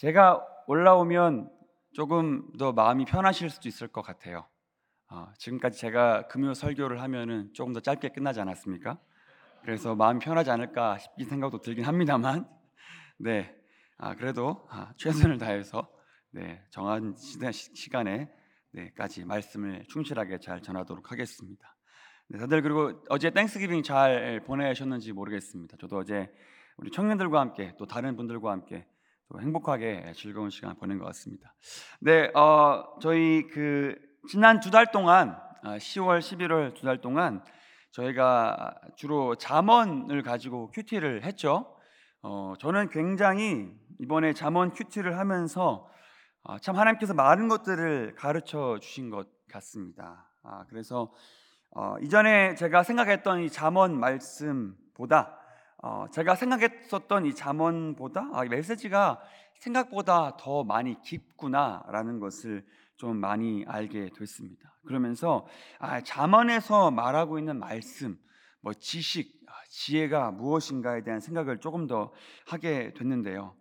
제가 올라오면 조금 더 마음이 편하실 수도 있을 것 같아요. 어, 지금까지 제가 금요 설교를 하면은 조금 더 짧게 끝나지 않았습니까? 그래서 마음이 편하지 않을까 싶은 생각도 들긴 합니다만, 네, 아, 그래도 아, 최선을 다해서 네, 정한 시간에 네까지 말씀을 충실하게 잘 전하도록 하겠습니다. 네, 다들 그리고 어제 땡스기빙 잘 보내셨는지 모르겠습니다. 저도 어제 우리 청년들과 함께 또 다른 분들과 함께 또 행복하게 즐거운 시간 보낸 것 같습니다. 네, 어, 저희 그 지난 두 달 동안 10월, 아, 11월 두 달 동안 저희가 주로 잠언을 가지고 큐티를 했죠. 어, 저는 굉장히 이번에 잠언 큐티를 하면서 아, 참 하나님께서 많은 것들을 가르쳐 주신 것 같습니다. 아, 그래서 어, 이전에 제가 생각했던 이 잠언 말씀보다 어, 제가 생각했었던 이 잠언보다 아, 메시지가 생각보다 더 많이 깊구나라는 것을 좀 많이 알게 됐습니다. 그러면서 아, 잠언에서 말하고 있는 말씀, 뭐 지식, 아, 지혜가 무엇인가에 대한 생각을 조금 더 하게 됐는데요.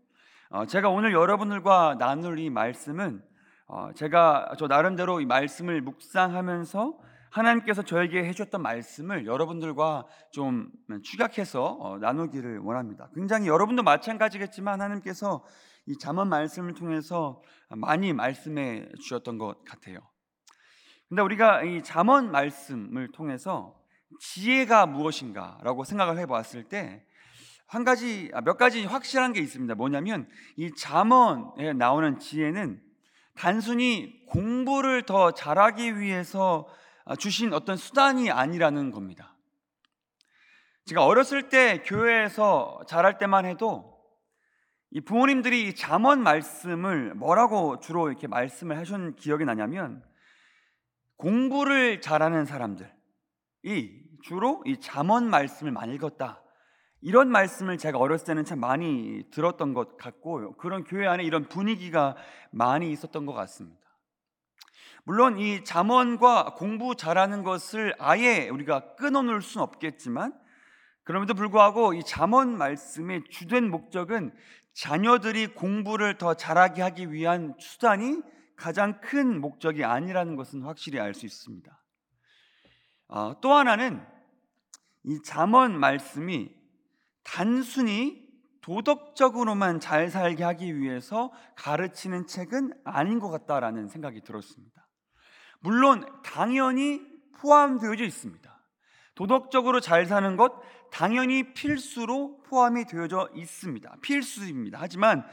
어, 제가 오늘 여러분들과 나눌 이 말씀은 어, 제가 저 나름대로 이 말씀을 묵상하면서 하나님께서 저에게 해주셨던 말씀을 여러분들과 좀 축약해서 어, 나누기를 원합니다. 굉장히 여러분도 마찬가지겠지만 하나님께서 이 잠언 말씀을 통해서 많이 말씀해 주셨던 것 같아요. 근데 우리가 이 잠언 말씀을 통해서 지혜가 무엇인가라고 생각을 해보았을 때 한 가지 아, 몇 가지 확실한 게 있습니다. 뭐냐면 이 잠언에 나오는 지혜는 단순히 공부를 더 잘하기 위해서 아, 주신 어떤 수단이 아니라는 겁니다. 제가 어렸을 때 교회에서 자랄 때만 해도 이 부모님들이 이 잠언 말씀을 뭐라고 주로 이렇게 말씀을 하신 기억이 나냐면 공부를 잘하는 사람들이 주로 이 잠언 말씀을 많이 읽었다. 이런 말씀을 제가 어렸을 때는 참 많이 들었던 것 같고 그런 교회 안에 이런 분위기가 많이 있었던 것 같습니다. 물론 이 잠언과 공부 잘하는 것을 아예 우리가 끊어놓을 수는 없겠지만 그럼에도 불구하고 이 잠언 말씀의 주된 목적은 자녀들이 공부를 더 잘하게 하기 위한 수단이 가장 큰 목적이 아니라는 것은 확실히 알 수 있습니다. 어, 또 하나는 이 잠언 말씀이 단순히 도덕적으로만 잘 살게 하기 위해서 가르치는 책은 아닌 것 같다라는 생각이 들었습니다. 물론 당연히 포함되어져 있습니다. 도덕적으로 잘 사는 것 당연히 필수로 포함이 되어져 있습니다. 필수입니다. 하지만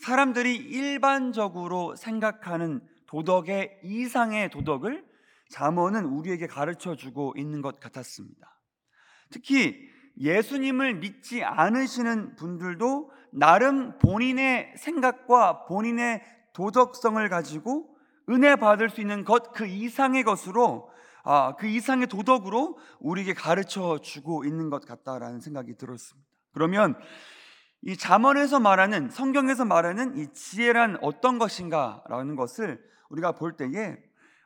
사람들이 일반적으로 생각하는 도덕의 이상의 도덕을 잠언은 우리에게 가르쳐 주고 있는 것 같았습니다. 특히 예수님을 믿지 않으시는 분들도 나름 본인의 생각과 본인의 도덕성을 가지고 은혜 받을 수 있는 것 그 이상의 것으로 아, 그 이상의 도덕으로 우리에게 가르쳐 주고 있는 것 같다라는 생각이 들었습니다. 그러면 이 잠언에서 말하는 성경에서 말하는 이 지혜란 어떤 것인가라는 것을 우리가 볼 때에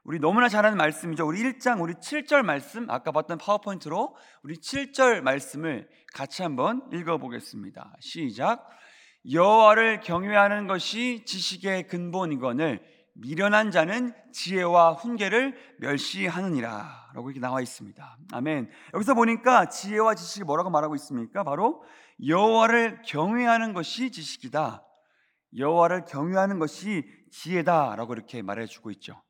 우리 너무나 잘 아는 말씀이죠. 우리 1장 우리 7절 말씀 아까 봤던 파워포인트로 우리 7절 말씀을 같이 한번 읽어 보겠습니다. 시작. 여호와를 경외하는 것이 지식의 근본이거늘 미련한 자는 지혜와 훈계를 멸시하느니라 라고 이렇게 나와 있습니다. 아멘. 여기서 보니까 지혜와 지식이 뭐라고 말하고 있습니까? 바로 여호와를 경외하는 것이 지식이다. 여호와를 경외하는 것이 지혜다라고 이렇게 말해 주고 있죠.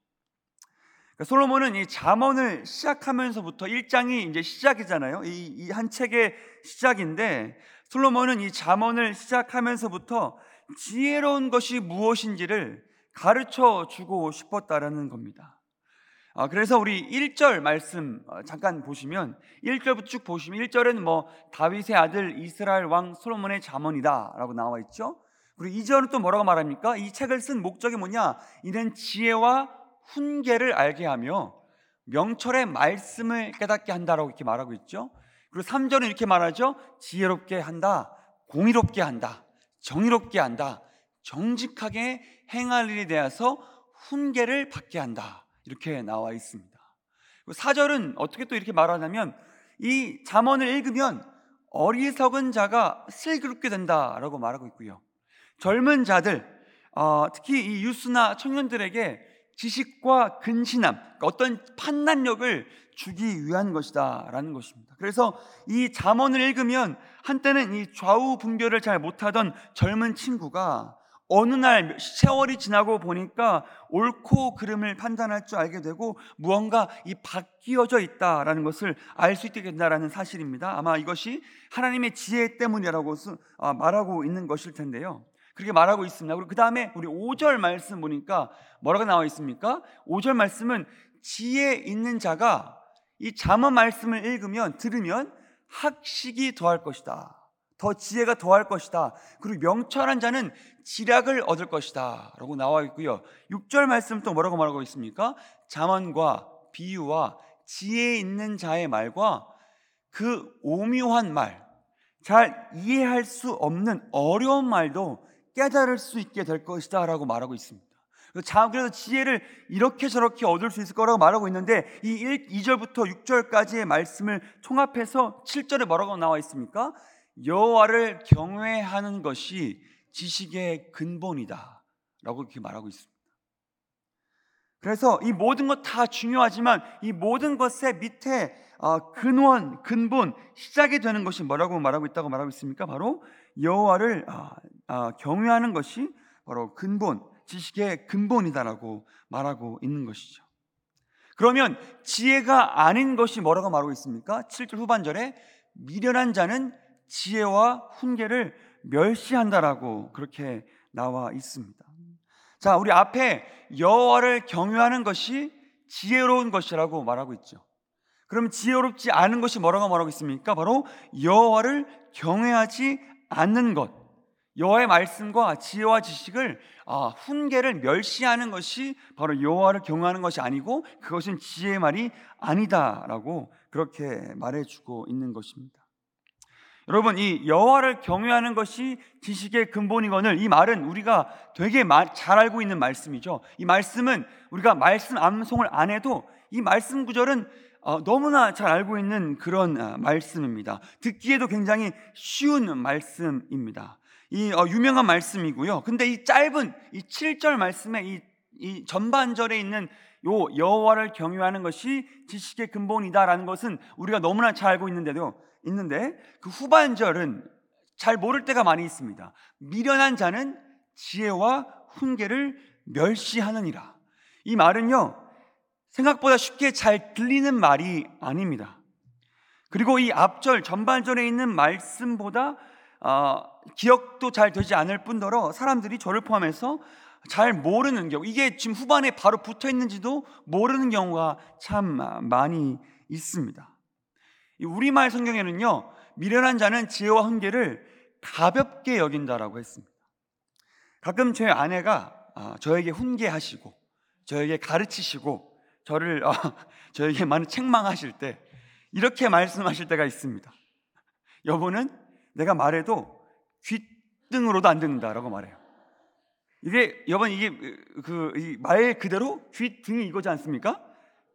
그러니까 솔로몬은 이 잠언을 시작하면서부터 1장이 이제 시작이잖아요. 이 한 책의 시작인데 솔로몬은 이 잠언을 시작하면서부터 지혜로운 것이 무엇인지를 가르쳐 주고 싶었다라는 겁니다. 아, 그래서 우리 1절 말씀 어, 잠깐 보시면 1절부터 쭉 보시면 1절은 뭐 다윗의 아들 이스라엘 왕 솔로몬의 자문이다라고 나와 있죠. 그리고 2절은 또 뭐라고 말합니까? 이 책을 쓴 목적이 뭐냐? 이는 지혜와 훈계를 알게 하며 명철의 말씀을 깨닫게 한다라고 이렇게 말하고 있죠. 그리고 3절은 이렇게 말하죠. 지혜롭게 한다. 공의롭게 한다. 정의롭게 한다. 정직하게 행할 일에 대해서 훈계를 받게 한다. 이렇게 나와 있습니다. 사절은 어떻게 또 이렇게 말하냐면 이 잠언을 읽으면 어리석은 자가 슬기롭게 된다라고 말하고 있고요. 젊은 자들 어, 특히 이 유스나 청년들에게 지식과 근신함, 그러니까 어떤 판단력을 주기 위한 것이다라는 것입니다. 그래서 이 잠언을 읽으면 한때는 이 좌우 분별을 잘 못하던 젊은 친구가 어느 날 세월이 지나고 보니까 옳고 그름을 판단할 줄 알게 되고 무언가 이 바뀌어져 있다라는 것을 알 수 있게 된다라는 사실입니다. 아마 이것이 하나님의 지혜 때문이라고 아, 말하고 있는 것일 텐데요. 그렇게 말하고 있습니다. 그리고 그 다음에 우리 5절 말씀 보니까 뭐라고 나와 있습니까? 5절 말씀은 지혜 있는 자가 이 잠언 말씀을 읽으면 들으면 학식이 더할 것이다. 더 지혜가 더할 것이다. 그리고 명철한 자는 지략을 얻을 것이다. 라고 나와 있고요. 6절 말씀 또 뭐라고 말하고 있습니까? 자만과 비유와 지혜 있는 자의 말과 그 오묘한 말, 잘 이해할 수 없는 어려운 말도 깨달을 수 있게 될 것이다. 라고 말하고 있습니다. 그래서 지혜를 이렇게 저렇게 얻을 수 있을 거라고 말하고 있는데 이 1, 2절부터 6절까지의 말씀을 총합해서 7절에 뭐라고 나와 있습니까? 여호와를 경외하는 것이 지식의 근본이다. 라고 이렇게 말하고 있습니다. 그래서 이 모든 것 다 중요하지만 이 모든 것의 밑에 어, 근원, 근본, 시작이 되는 것이 뭐라고 말하고 있다고 말하고 있습니까? 바로 여호와를 아, 아, 경외하는 것이 바로 근본, 지식의 근본이다라고 말하고 있는 것이죠. 그러면 지혜가 아닌 것이 뭐라고 말하고 있습니까? 7절 후반절에 미련한 자는 지혜와 훈계를 멸시한다라고 그렇게 나와 있습니다. 자, 우리 앞에 여호와를 경유하는 것이 지혜로운 것이라고 말하고 있죠. 그럼 지혜롭지 않은 것이 뭐라고 말하고 있습니까? 바로 여호와를 경외하지 않는 것. 여호와의 말씀과 지혜와 지식을 아, 훈계를 멸시하는 것이 바로 여호와를 경외하는 것이 아니고 그것은 지혜의 말이 아니다라고 그렇게 말해주고 있는 것입니다. 여러분 이 여호와를 경외하는 것이 지식의 근본이거늘 이 말은 우리가 되게 잘 알고 있는 말씀이죠. 이 말씀은 우리가 말씀 암송을 안 해도 이 말씀 구절은 어, 너무나 잘 알고 있는 그런 어, 말씀입니다. 듣기에도 굉장히 쉬운 말씀입니다. 이 어, 유명한 말씀이고요. 근데 이 짧은 이 7절 말씀에 이, 이 전반절에 있는 요 여호와를 경유하는 것이 지식의 근본이다라는 것은 우리가 너무나 잘 알고 있는데도 있는데 그 후반절은 잘 모를 때가 많이 있습니다. 미련한 자는 지혜와 훈계를 멸시하느니라. 이 말은요, 생각보다 쉽게 잘 들리는 말이 아닙니다. 그리고 이 앞절, 전반절에 있는 말씀보다 어, 기억도 잘 되지 않을 뿐더러 사람들이 저를 포함해서 잘 모르는 경우, 이게 지금 후반에 바로 붙어 있는지도 모르는 경우가 참 많이 있습니다. 우리말 성경에는요, 미련한 자는 지혜와 훈계를 가볍게 여긴다라고 했습니다. 가끔 제 아내가 아, 저에게 훈계하시고, 저에게 가르치시고, 저를 어, 저에게 많은 책망하실 때 이렇게 말씀하실 때가 있습니다. 여보는 내가 말해도 귓등으로도 안 듣는다라고 말해요. 이게 여러분 이게 그 말 그대로 귓등이 이거지 않습니까?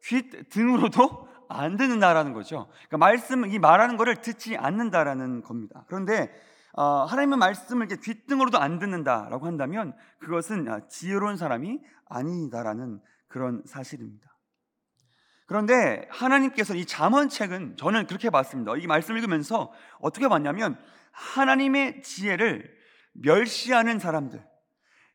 귓등으로도 안 듣는다라는 거죠. 그러니까 말씀 이 말하는 것을 듣지 않는다라는 겁니다. 그런데 어, 하나님의 말씀을 이렇게 귓등으로도 안 듣는다라고 한다면 그것은 아, 지혜로운 사람이 아니다라는 그런 사실입니다. 그런데 하나님께서 이 잠언책은 저는 그렇게 봤습니다. 이 말씀 읽으면서 어떻게 봤냐면 하나님의 지혜를 멸시하는 사람들,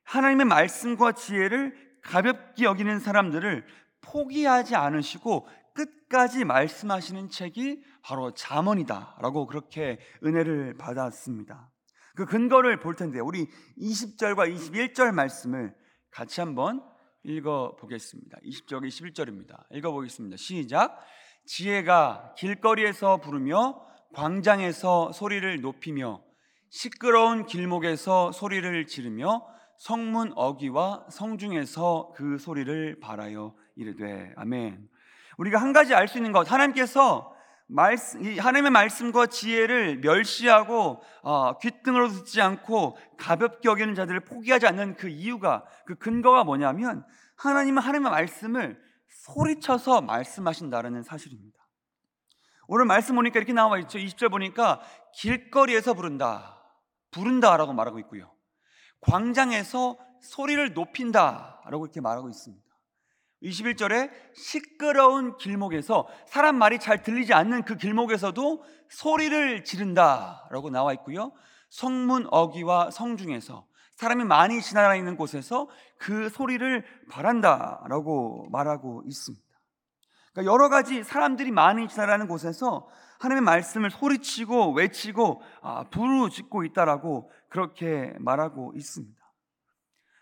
하나님의 말씀과 지혜를 가볍게 여기는 사람들을 포기하지 않으시고 끝까지 말씀하시는 책이 바로 잠언이다라고 그렇게 은혜를 받았습니다. 그 근거를 볼 텐데 우리 20절과 21절 말씀을 같이 한번 읽어 보겠습니다. 20절 21절입니다. 읽어 보겠습니다. 시작. 지혜가 길거리에서 부르며 광장에서 소리를 높이며 시끄러운 길목에서 소리를 지르며 성문 어귀와 성중에서 그 소리를 바라여 이르되 아멘. 우리가 한 가지 알 수 있는 것, 하나님께서 말씀, 하나님의 말씀과 지혜를 멸시하고 어, 귓등으로 듣지 않고 가볍게 여기는 자들을 포기하지 않는 그 이유가 그 근거가 뭐냐면 하나님은 하나님의 말씀을 소리쳐서 말씀하신다는 사실입니다. 오늘 말씀 보니까 이렇게 나와 있죠. 20절 보니까 길거리에서 부른다. 부른다라고 말하고 있고요. 광장에서 소리를 높인다라고 이렇게 말하고 있습니다. 21절에 시끄러운 길목에서 사람 말이 잘 들리지 않는 그 길목에서도 소리를 지른다라고 나와 있고요. 성문 어귀와 성중에서 사람이 많이 지나다니는 곳에서 그 소리를 바란다라고 말하고 있습니다. 그러니까 여러 가지 사람들이 많이 지나가는 곳에서 하나님의 말씀을 소리치고 외치고 아, 부르짖고 있다라고 그렇게 말하고 있습니다.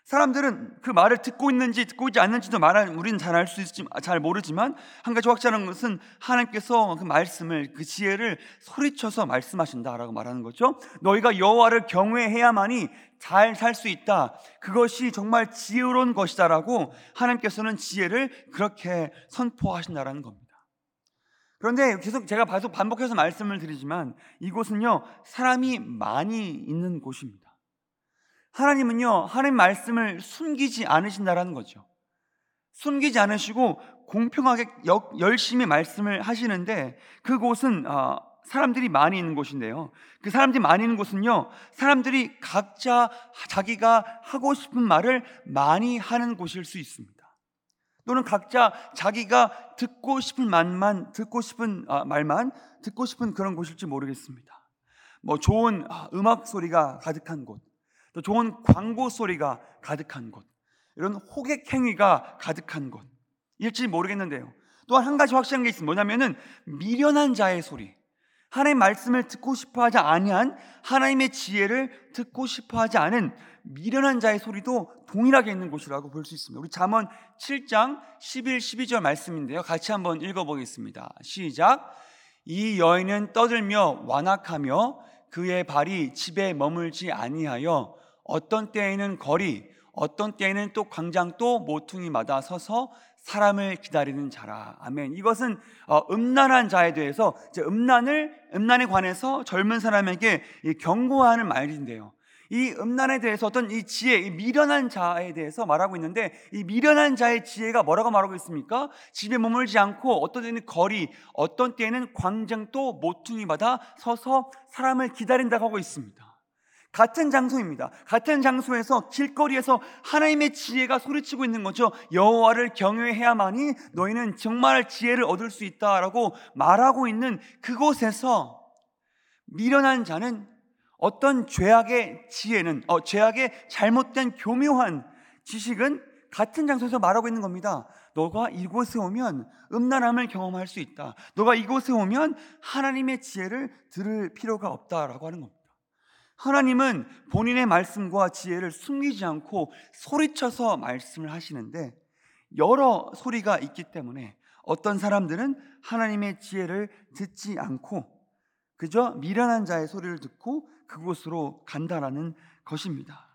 사람들은 그 말을 듣고 있는지 듣고 있지 않는지도 말을 우리는 잘 알 수 있지 잘 모르지만 한 가지 확실한 것은 하나님께서 그 말씀을 그 지혜를 소리쳐서 말씀하신다라고 말하는 거죠. 너희가 여호와를 경외해야만이 잘 살 수 있다. 그것이 정말 지혜로운 것이다라고 하나님께서는 지혜를 그렇게 선포하신다라는 겁니다. 그런데 계속 제가 계속 반복해서 말씀을 드리지만 이곳은요 사람이 많이 있는 곳입니다. 하나님은요, 하나님 말씀을 숨기지 않으신다라는 거죠. 숨기지 않으시고 공평하게 열심히 말씀을 하시는데 그곳은 어, 사람들이 많이 있는 곳인데요. 그 사람들이 많이 있는 곳은요, 사람들이 각자 자기가 하고 싶은 말을 많이 하는 곳일 수 있습니다. 또는 각자 자기가 듣고 싶은 말만 듣고 싶은 아, 말만 듣고 싶은 그런 곳일지 모르겠습니다. 뭐 좋은 아, 음악 소리가 가득한 곳, 또 좋은 광고 소리가 가득한 곳, 이런 호객 행위가 가득한 곳. 일지 모르겠는데요. 또한 한 가지 확실한 게 있습니다. 뭐냐면은 미련한 자의 소리. 하나님의 말씀을 듣고 싶어 하지 아니한 하나님의 지혜를 듣고 싶어 하지 않은 미련한 자의 소리도 동일하게 있는 곳이라고 볼 수 있습니다. 우리 잠언 7장 11, 12절 말씀인데요. 같이 한번 읽어 보겠습니다. 시작. 이 여인은 떠들며 완악하며 그의 발이 집에 머물지 아니하여 어떤 때에는 거리, 어떤 때에는 또 광장 또 모퉁이마다 서서 사람을 기다리는 자라. 아멘. 이것은 어, 음란한 자에 대해서 음란을 음란에 관해서 젊은 사람에게 경고하는 말인데요. 이 음란에 대해서 어떤 이 지혜, 이 미련한 자에 대해서 말하고 있는데 이 미련한 자의 지혜가 뭐라고 말하고 있습니까? 집에 머물지 않고 어떤 때는 거리, 어떤 때는 광장 또 모퉁이마다 서서 사람을 기다린다고 하고 있습니다. 같은 장소입니다. 같은 장소에서 길거리에서 하나님의 지혜가 소리치고 있는 거죠. 여호와를 경외해야만이 너희는 정말 지혜를 얻을 수 있다라고 말하고 있는 그곳에서 미련한 자는 어떤 죄악의 지혜는 어, 죄악의 잘못된 교묘한 지식은 같은 장소에서 말하고 있는 겁니다. 너가 이곳에 오면 음란함을 경험할 수 있다. 너가 이곳에 오면 하나님의 지혜를 들을 필요가 없다라고 하는 겁니다. 하나님은 본인의 말씀과 지혜를 숨기지 않고 소리쳐서 말씀을 하시는데 여러 소리가 있기 때문에 어떤 사람들은 하나님의 지혜를 듣지 않고 그저 미련한 자의 소리를 듣고 그곳으로 간다라는 것입니다.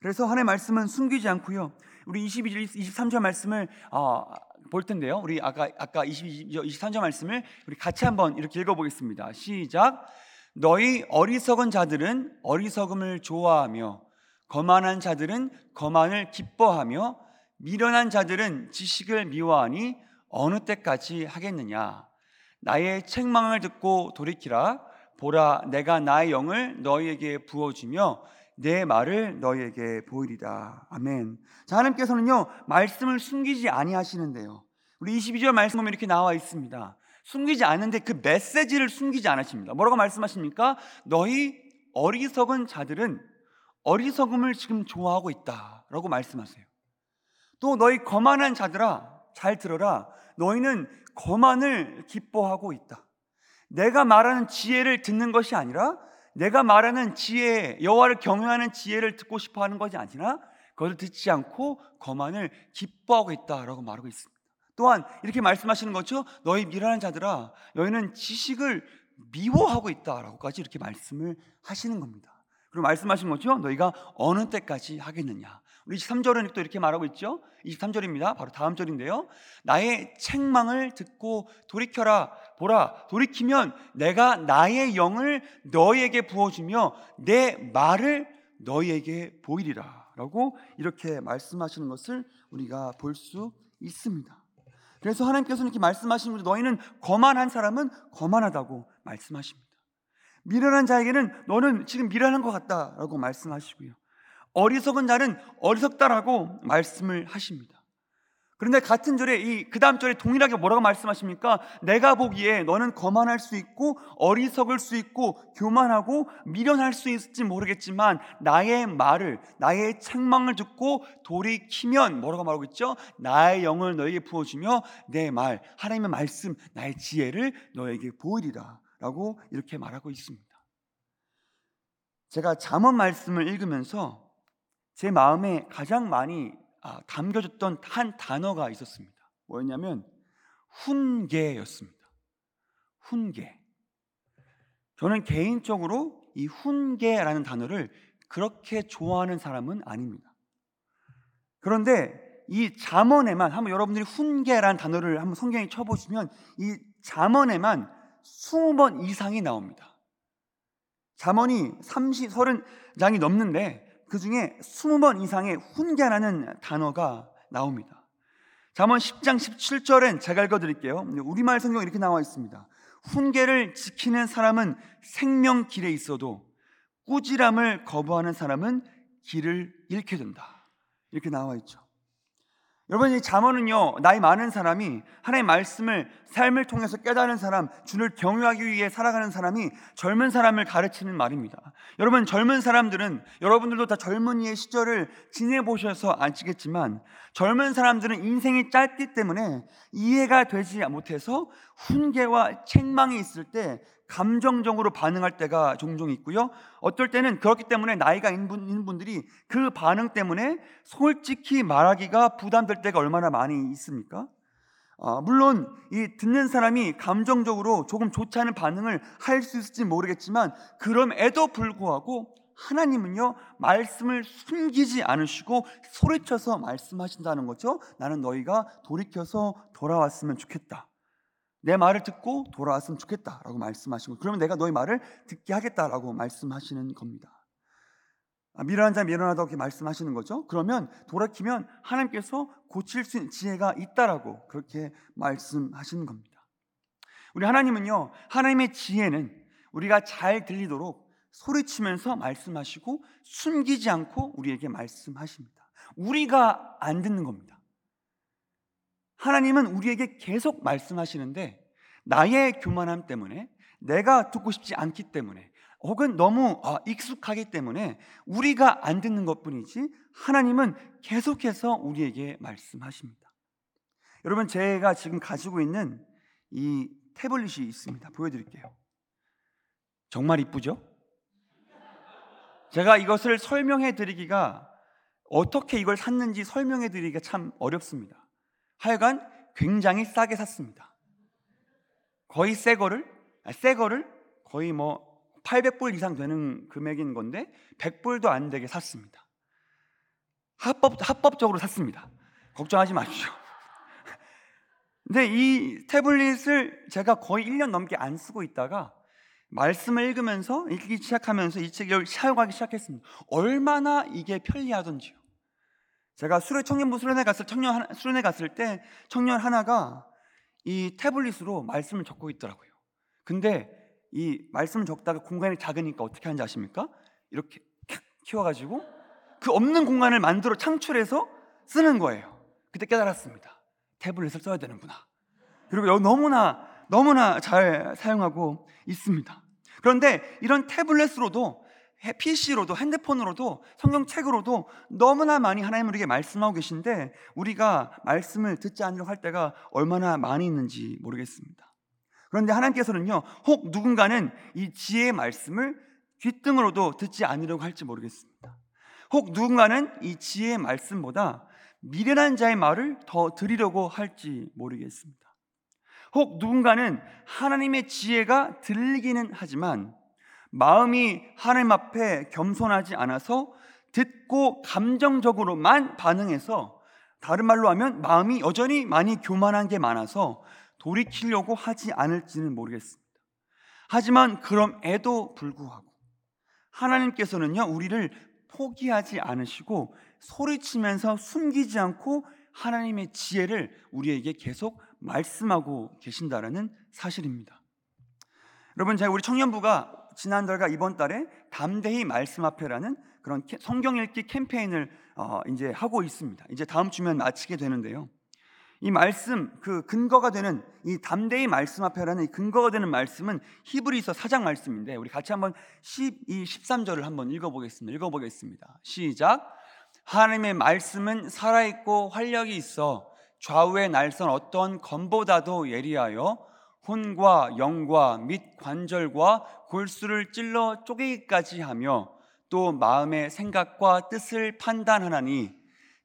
그래서 하나님의 말씀은 숨기지 않고요. 우리 22절, 23절 말씀을 어, 볼 텐데요. 우리 아까 아까 22절, 23절 말씀을 우리 같이 한번 이렇게 읽어 보겠습니다. 시작. 너희 어리석은 자들은 어리석음을 좋아하며 거만한 자들은 거만을 기뻐하며 미련한 자들은 지식을 미워하니 어느 때까지 하겠느냐? 나의 책망을 듣고 돌이키라. 보라 내가 나의 영을 너희에게 부어주며 내 말을 너희에게 보이리다 아멘. 자 하나님께서는요 말씀을 숨기지 아니하시는데요. 우리 22절 말씀 보면 이렇게 나와 있습니다 숨기지 않는데 그 메시지를 숨기지 않으십니다. 뭐라고 말씀하십니까? 너희 어리석은 자들은 어리석음을 지금 좋아하고 있다 라고 말씀하세요. 또 너희 거만한 자들아 잘 들어라. 너희는 거만을 기뻐하고 있다. 내가 말하는 지혜를 듣는 것이 아니라 내가 말하는 지혜, 여호와를 경외하는 지혜를 듣고 싶어 하는 것이 아니라 그것을 듣지 않고 거만을 기뻐하고 있다라고 말하고 있습니다. 또한 이렇게 말씀하시는 거죠. 너희 미련한 자들아, 너희는 지식을 미워하고 있다라고까지 이렇게 말씀을 하시는 겁니다. 그리고 말씀하신 거죠. 너희가 어느 때까지 하겠느냐. 우리 23절은 또 이렇게 말하고 있죠. 23절입니다. 바로 다음 절인데요. 나의 책망을 듣고 돌이켜라. 보라. 돌이키면 내가 나의 영을 너희에게 부어주며 내 말을 너희에게 보이리라. 라고 이렇게 말씀하시는 것을 우리가 볼 수 있습니다. 그래서 하나님께서는 이렇게 말씀하시는 너희는 거만한 사람은 거만하다고 말씀하십니다. 미련한 자에게는 너는 지금 미련한 것 같다라고 말씀하시고요. 어리석은 자는 어리석다라고 말씀을 하십니다. 그런데 같은 절에 이 그 다음 절에 동일하게 뭐라고 말씀하십니까? 내가 보기에 너는 거만할 수 있고 어리석을 수 있고 교만하고 미련할 수 있을지 모르겠지만 나의 말을 나의 책망을 듣고 돌이키면 뭐라고 말하고 있죠? 나의 영을 너에게 부어주며 내 말 하나님의 말씀 나의 지혜를 너에게 보이리라라고 이렇게 말하고 있습니다. 제가 잠언 말씀을 읽으면서 제 마음에 가장 많이 아, 담겨졌던 한 단어가 있었습니다. 뭐였냐면 훈계였습니다. 훈계. 저는 개인적으로 이 훈계라는 단어를 그렇게 좋아하는 사람은 아닙니다. 그런데 이 잠언에만 한번 여러분들이 훈계라는 단어를 한번 성경에 쳐보시면 이 잠언에만 20번 이상이 나옵니다. 잠언이 30, 30장이 넘는데 그 중에 20번 이상의 훈계라는 단어가 나옵니다. 잠언 10장 17절엔 제가 읽어 드릴게요. 우리말 성경 이렇게 나와 있습니다. 훈계를 지키는 사람은 생명 길에 있어도 꾸지람을 거부하는 사람은 길을 잃게 된다. 이렇게 나와 있죠. 여러분 이 잠언은요 나이 많은 사람이 하나님의 말씀을 삶을 통해서 깨달은 사람, 주를 경유하기 위해 살아가는 사람이 젊은 사람을 가르치는 말입니다. 여러분 젊은 사람들은 여러분들도 다 젊은이의 시절을 지내보셔서 아시겠지만 젊은 사람들은 인생이 짧기 때문에 이해가 되지 못해서 훈계와 책망이 있을 때 감정적으로 반응할 때가 종종 있고요. 어떨 때는 그렇기 때문에 나이가 있는 분들이 그 반응 때문에 솔직히 말하기가 부담될 때가 얼마나 많이 있습니까? 아, 물론 이 듣는 사람이 감정적으로 조금 좋지 않은 반응을 할 수 있을지 모르겠지만 그럼에도 불구하고 하나님은요 말씀을 숨기지 않으시고 소리쳐서 말씀하신다는 거죠. 나는 너희가 돌이켜서 돌아왔으면 좋겠다. 내 말을 듣고 돌아왔으면 좋겠다라고 말씀하시고 그러면 내가 너희 말을 듣게 하겠다라고 말씀하시는 겁니다. 아, 미련한 자 미련하다고 이렇게 말씀하시는 거죠. 그러면 돌아키면 하나님께서 고칠 수 있는 지혜가 있다라고 그렇게 말씀하시는 겁니다. 우리 하나님은요, 하나님의 지혜는 우리가 잘 들리도록 소리치면서 말씀하시고 숨기지 않고 우리에게 말씀하십니다. 우리가 안 듣는 겁니다. 하나님은 우리에게 계속 말씀하시는데 나의 교만함 때문에 내가 듣고 싶지 않기 때문에 혹은 너무 아, 익숙하기 때문에 우리가 안 듣는 것뿐이지 하나님은 계속해서 우리에게 말씀하십니다. 여러분 제가 지금 가지고 있는 이 태블릿이 있습니다. 보여드릴게요. 정말 이쁘죠? 제가 이것을 설명해 드리기가 어떻게 이걸 샀는지 설명해 드리기가 참 어렵습니다. 하여간 굉장히 싸게 샀습니다. 거의 새 거를, 아, 새 거를 거의 뭐 800불 이상 되는 금액인 건데 100불도 안 되게 샀습니다. 합법, 합법적으로 샀습니다. 걱정하지 마십시오. 근데 이 태블릿을 제가 거의 1년 넘게 안 쓰고 있다가 말씀을 읽으면서 읽기 시작하면서 이 책을 사용하기 시작했습니다. 얼마나 이게 편리하던지요. 제가 수련 청년부 수련회 갔을 청년 수련회 갔을 때 청년 하나가 이 태블릿으로 말씀을 적고 있더라고요. 근데 이 말씀을 적다가 공간이 작으니까 어떻게 하는지 아십니까? 이렇게 탁 키워가지고 그 없는 공간을 만들어 창출해서 쓰는 거예요. 그때 깨달았습니다. 태블릿을 써야 되는구나. 그리고 너무나 너무나 잘 사용하고 있습니다. 그런데 이런 태블릿으로도 PC로도 핸드폰으로도 성경책으로도 너무나 많이 하나님 우리에게 말씀하고 계신데 우리가 말씀을 듣지 않으려고 할 때가 얼마나 많이 있는지 모르겠습니다. 그런데 하나님께서는요, 혹 누군가는 이 지혜의 말씀을 귓등으로도 듣지 않으려고 할지 모르겠습니다. 혹 누군가는 이 지혜의 말씀보다 미련한 자의 말을 더 들으려고 할지 모르겠습니다. 혹 누군가는 하나님의 지혜가 들리기는 하지만 마음이 하나님 앞에 겸손하지 않아서 듣고 감정적으로만 반응해서 다른 말로 하면 마음이 여전히 많이 교만한 게 많아서 돌이키려고 하지 않을지는 모르겠습니다. 하지만 그럼에도 불구하고 하나님께서는요 우리를 포기하지 않으시고 소리치면서 숨기지 않고 하나님의 지혜를 우리에게 계속 말씀하고 계신다라는 사실입니다. 여러분 제가 우리 청년부가 지난달과 이번 달에 담대히 말씀 앞에라는 그런 캐- 성경 읽기 캠페인을 어, 이제 하고 있습니다. 이제 다음 주면 마치게 되는데요. 이 말씀 그 근거가 되는 이 담대히 말씀 앞에라는 이 근거가 되는 말씀은 히브리서 4장 말씀인데 우리 같이 한번 12, 13절을 한번 읽어 보겠습니다. 읽어 보겠습니다. 시작. 하나님의 말씀은 살아 있고 활력이 있어 좌우의 날선 어떤 검보다도 예리하여 혼과 영과 및 관절과 골수를 찔러 쪼개기까지 하며 또 마음의 생각과 뜻을 판단하나니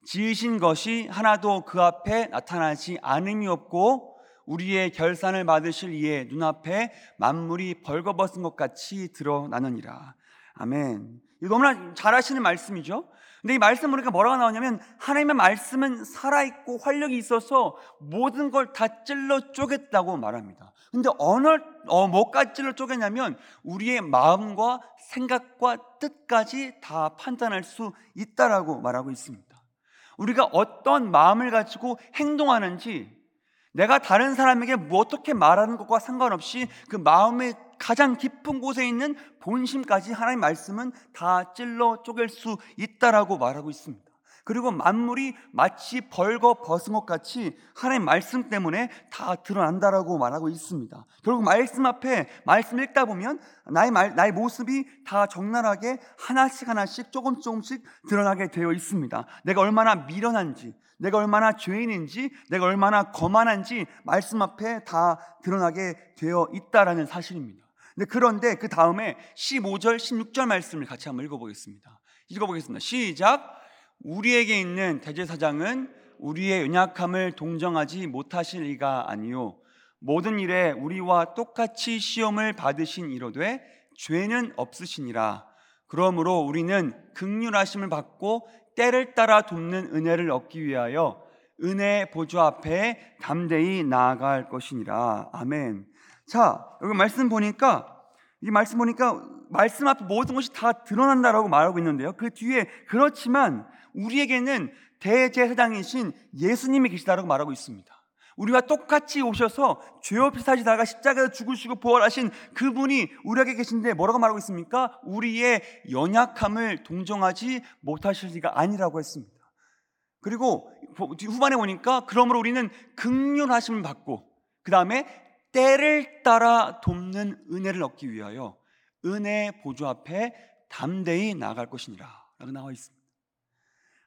지으신 것이 하나도 그 앞에 나타나지 않음이 없고 우리의 결산을 받으실 이의 눈앞에 만물이 벌거벗은 것 같이 드러나느니라. 아멘. 이거 너무나 잘하시는 말씀이죠. 근데 이 말씀 보니까 뭐라고 나오냐면 하나님의 말씀은 살아있고 활력이 있어서 모든 걸 다 찔러 쪼갰다고 말합니다. 근데 어느 어, 뭐까지 찔러 쪼개냐면 우리의 마음과 생각과 뜻까지 다 판단할 수 있다라고 말하고 있습니다. 우리가 어떤 마음을 가지고 행동하는지 내가 다른 사람에게 뭐 어떻게 말하는 것과 상관없이 그 마음의 가장 깊은 곳에 있는 본심까지 하나님 말씀은 다 찔러 쪼갤 수 있다라고 말하고 있습니다. 그리고 만물이 마치 벌거 벗은 것 같이 하나님 말씀 때문에 다 드러난다라고 말하고 있습니다. 결국 말씀 앞에 말씀 읽다 보면 나의 말, 나의 모습이 다 적나라하게 하나씩 하나씩 조금 조금씩 드러나게 되어 있습니다. 내가 얼마나 미련한지, 내가 얼마나 죄인인지, 내가 얼마나 거만한지 말씀 앞에 다 드러나게 되어 있다라는 사실입니다. 근데 그런데 그 다음에 15절, 16절 말씀을 같이 한번 읽어보겠습니다. 읽어보겠습니다. 시작. 우리에게 있는 대제사장은 우리의 연약함을 동정하지 못하실 리가 아니요 모든 일에 우리와 똑같이 시험을 받으신 이로되 죄는 없으시니라 그러므로 우리는 극률하심을 받고 때를 따라 돕는 은혜를 얻기 위하여 은혜 보좌 앞에 담대히 나아갈 것이니라 아멘 자 여기 말씀 보니까 이 말씀 보니까 말씀 앞에 모든 것이 다 드러난다라고 말하고 있는데요. 그 뒤에 그렇지만 우리에게는 대제사장이신 예수님이 계시다라고 말하고 있습니다. 우리와 똑같이 오셔서 죄 없이 사시다가 십자가에 죽으시고 부활하신 그분이 우리에게 계신데 뭐라고 말하고 있습니까? 우리의 연약함을 동정하지 못하실 리가 아니라고 했습니다. 그리고 후반에 보니까 그러므로 우리는 극률하심을 받고 그 다음에 때를 따라 돕는 은혜를 얻기 위하여 은혜 보좌 앞에 담대히 나아갈 것이니라 라고 나와 있습니다.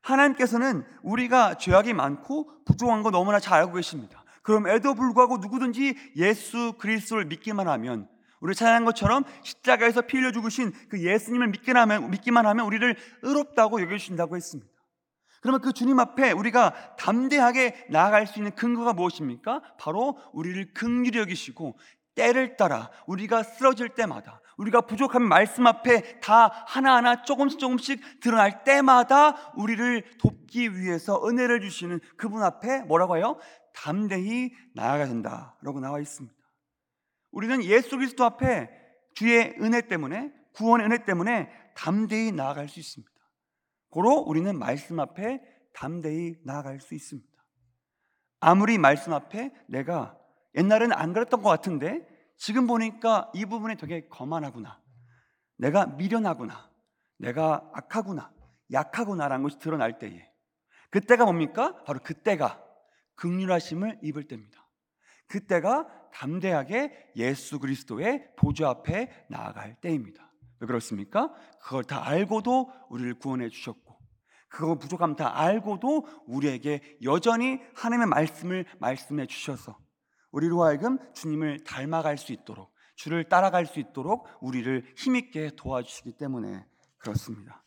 하나님께서는 우리가 죄악이 많고 부족한 거 너무나 잘 알고 계십니다. 그럼에도 불구하고 누구든지 예수 그리스도를 믿기만 하면 우리 찬양한 것처럼 십자가에서 피 흘려 죽으신 그 예수님을 믿기만 하면, 믿기만 하면 우리를 의롭다고 여겨주신다고 했습니다. 그러면 그 주님 앞에 우리가 담대하게 나아갈 수 있는 근거가 무엇입니까? 바로 우리를 긍휼히 여기시고 때를 따라 우리가 쓰러질 때마다 우리가 부족한 말씀 앞에 다 하나하나 조금씩 조금씩 드러날 때마다 우리를 돕기 위해서 은혜를 주시는 그분 앞에 뭐라고 해요? 담대히 나아가야 된다라고 나와 있습니다. 우리는 예수 그리스도 앞에 주의 은혜 때문에 구원의 은혜 때문에 담대히 나아갈 수 있습니다. 고로 우리는 말씀 앞에 담대히 나아갈 수 있습니다. 아무리 말씀 앞에 내가 옛날에는 안 그랬던 것 같은데 지금 보니까 이 부분이 되게 거만하구나. 내가 미련하구나. 내가 악하구나. 약하구나라는 것이 드러날 때에 그때가 뭡니까? 바로 그때가 극률하심을 입을 때입니다. 그때가 담대하게 예수 그리스도의 보좌 앞에 나아갈 때입니다. 왜 그렇습니까? 그걸 다 알고도 우리를 구원해 주셨고 그거 부족함 다 알고도 우리에게 여전히 하나님의 말씀을 말씀해 주셔서 우리로 하여금 주님을 닮아갈 수 있도록 주를 따라갈 수 있도록 우리를 힘있게 도와주시기 때문에 그렇습니다.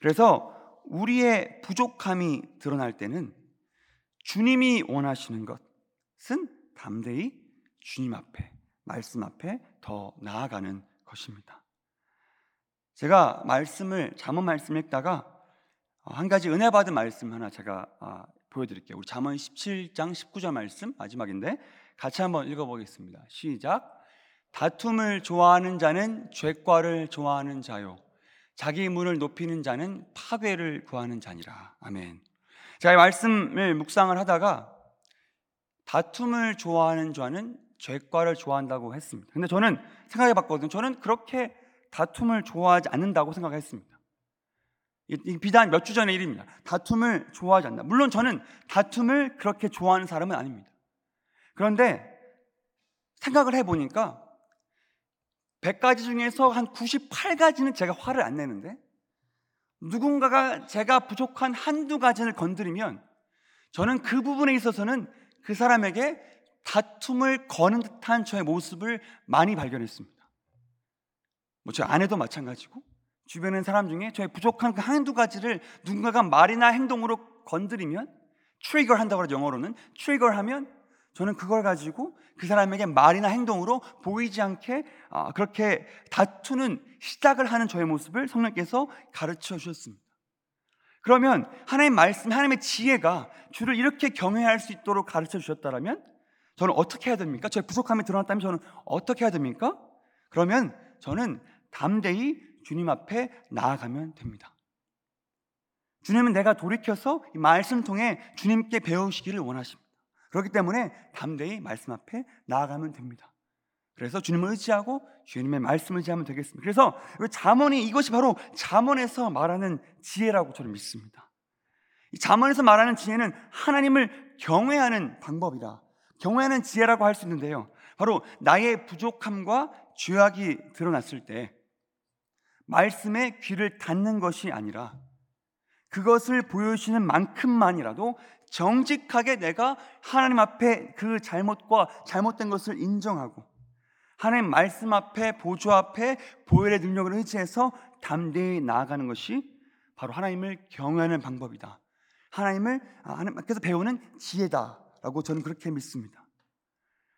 그래서 우리의 부족함이 드러날 때는 주님이 원하시는 것은 담대히 주님 앞에 말씀 앞에 더 나아가는 것입니다. 제가 말씀을 잠언 말씀 읽다가 한 가지 은혜 받은 말씀 하나 제가 아, 보여드릴게요. 우리 잠언 17장 19절 말씀 마지막인데 같이 한번 읽어보겠습니다. 시작. 다툼을 좋아하는 자는 죄과를 좋아하는 자요. 자기 문을 높이는 자는 파괴를 구하는 자니라. 아멘. 제가 이 말씀을 묵상을 하다가 다툼을 좋아하는 자는 죄과를 좋아한다고 했습니다. 근데 저는 생각해 봤거든요. 저는 그렇게 다툼을 좋아하지 않는다고 생각했습니다. 비단 몇 주 전의 일입니다. 다툼을 좋아하지 않는다. 물론 저는 다툼을 그렇게 좋아하는 사람은 아닙니다. 그런데 생각을 해보니까 100가지 중에서 한 98가지는 제가 화를 안 내는데 누군가가 제가 부족한 한두 가지를 건드리면 저는 그 부분에 있어서는 그 사람에게 다툼을 거는 듯한 저의 모습을 많이 발견했습니다. 뭐 제 아내도 마찬가지고 있는 사람 중에 저의 부족한 그 한두 가지를 누군가가 말이나 행동으로 건드리면 트리거 한다고 하죠 영어로는 트리거 하면 저는 그걸 가지고 그 사람에게 말이나 행동으로 보이지 않게 아, 그렇게 다투는 시작을 하는 저의 모습을 성령께서 가르쳐 주셨습니다. 그러면 하나님 말씀, 하나님의 지혜가 주를 이렇게 경외할 수 있도록 가르쳐 주셨다면 저는 어떻게 해야 됩니까? 저의 부족함이 드러났다면 저는 어떻게 해야 됩니까? 그러면 저는 담대히 주님 앞에 나아가면 됩니다. 주님은 내가 돌이켜서 이 말씀 통해 주님께 배우시기를 원하십니다. 그렇기 때문에 담대히 말씀 앞에 나아가면 됩니다. 그래서 주님을 의지하고 주님의 말씀을 의지하면 되겠습니다. 그래서 잠언이 이것이 바로 잠언에서 말하는 지혜라고 저는 믿습니다. 이 잠언에서 말하는 지혜는 하나님을 경외하는 방법이다. 경외하는 지혜라고 할 수 있는데요. 바로 나의 부족함과 죄악이 드러났을 때 말씀에 귀를 닫는 것이 아니라 그것을 보여주시는 만큼만이라도 정직하게 내가 하나님 앞에 그 잘못과 잘못된 것을 인정하고 하나님 말씀 앞에 보조 앞에 보혈의 능력을 의지해서 담대히 나아가는 것이 바로 하나님을 경외하는 방법이다. 하나님을 아, 하나님께서 배우는 지혜다라고 저는 그렇게 믿습니다.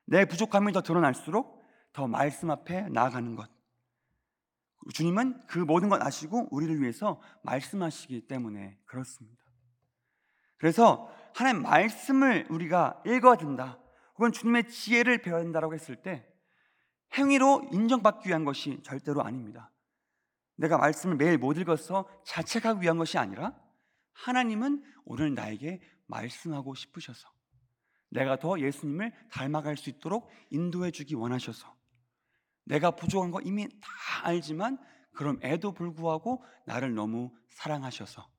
내 부족함이 더 드러날수록 더 말씀 앞에 나아가는 것. 주님은 그 모든 것 아시고 우리를 위해서 말씀하시기 때문에 그렇습니다. 그래서 하나님 말씀을 우리가 읽어야 된다. 혹은 주님의 지혜를 배워야 된다라고 했을 때 행위로 인정받기 위한 것이 절대로 아닙니다. 내가 말씀을 매일 못 읽어서 자책하기 위한 것이 아니라 하나님은 오늘 나에게 말씀하고 싶으셔서 내가 더 예수님을 닮아갈 수 있도록 인도해 주기 원하셔서 내가 부족한 거 이미 다 알지만 그럼에도 불구하고 나를 너무 사랑하셔서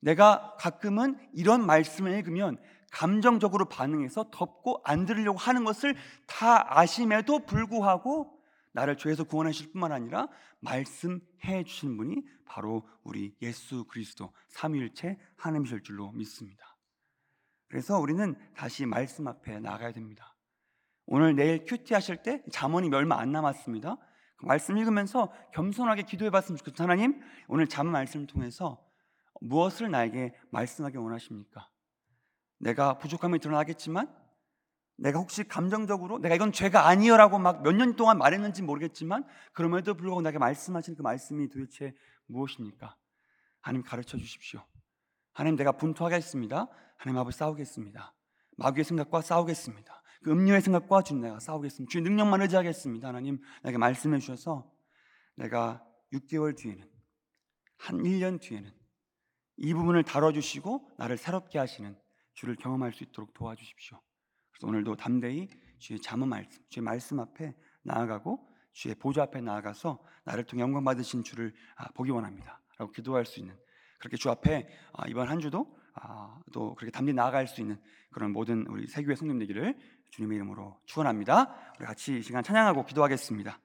내가 가끔은 이런 말씀을 읽으면 감정적으로 반응해서 덮고 안 들으려고 하는 것을 다 아심에도 불구하고 나를 죄에서 구원하실 뿐만 아니라 말씀해 주신 분이 바로 우리 예수 그리스도 삼위일체 하나님이실 줄로 믿습니다. 그래서 우리는 다시 말씀 앞에 나가야 됩니다. 오늘 내일 큐티 하실 때 잠언이 얼마 안 남았습니다. 그 말씀 읽으면서 겸손하게 기도해 봤으면 좋겠습니다. 하나님, 오늘 잠언 말씀을 통해서 무엇을 나에게 말씀하기 원하십니까? 내가 부족함이 드러나겠지만 내가 혹시 감정적으로 내가 이건 죄가 아니여라고 막 몇 년 동안 말했는지 모르겠지만 그럼에도 불구하고 나에게 말씀하신 그 말씀이 도대체 무엇입니까? 하나님 가르쳐 주십시오. 하나님 내가 분투하겠습니다. 하나님 아버지 싸우겠습니다. 마귀의 생각과 싸우겠습니다. 그 음료의 생각과 주님 내가 싸우겠습니다. 주의 능력만 의지하겠습니다. 하나님 나에게 말씀해 주셔서 내가 6개월 뒤에는 한 1년 뒤에는 이 부분을 다뤄주시고 나를 새롭게 하시는 주를 경험할 수 있도록 도와주십시오. 그래서 오늘도 담대히 주의 잠언 말씀, 주의 말씀 앞에 나아가고 주의 보좌 앞에 나아가서 나를 통해 영광 받으신 주를 아, 보기 원합니다.라고 기도할 수 있는 그렇게 주 앞에 아, 이번 한 주도 아, 또 그렇게 담대히 나아갈 수 있는 그런 모든 우리 세교회 성님 되기를 주님의 이름으로 축원합니다. 우리 같이 이 시간 찬양하고 기도하겠습니다.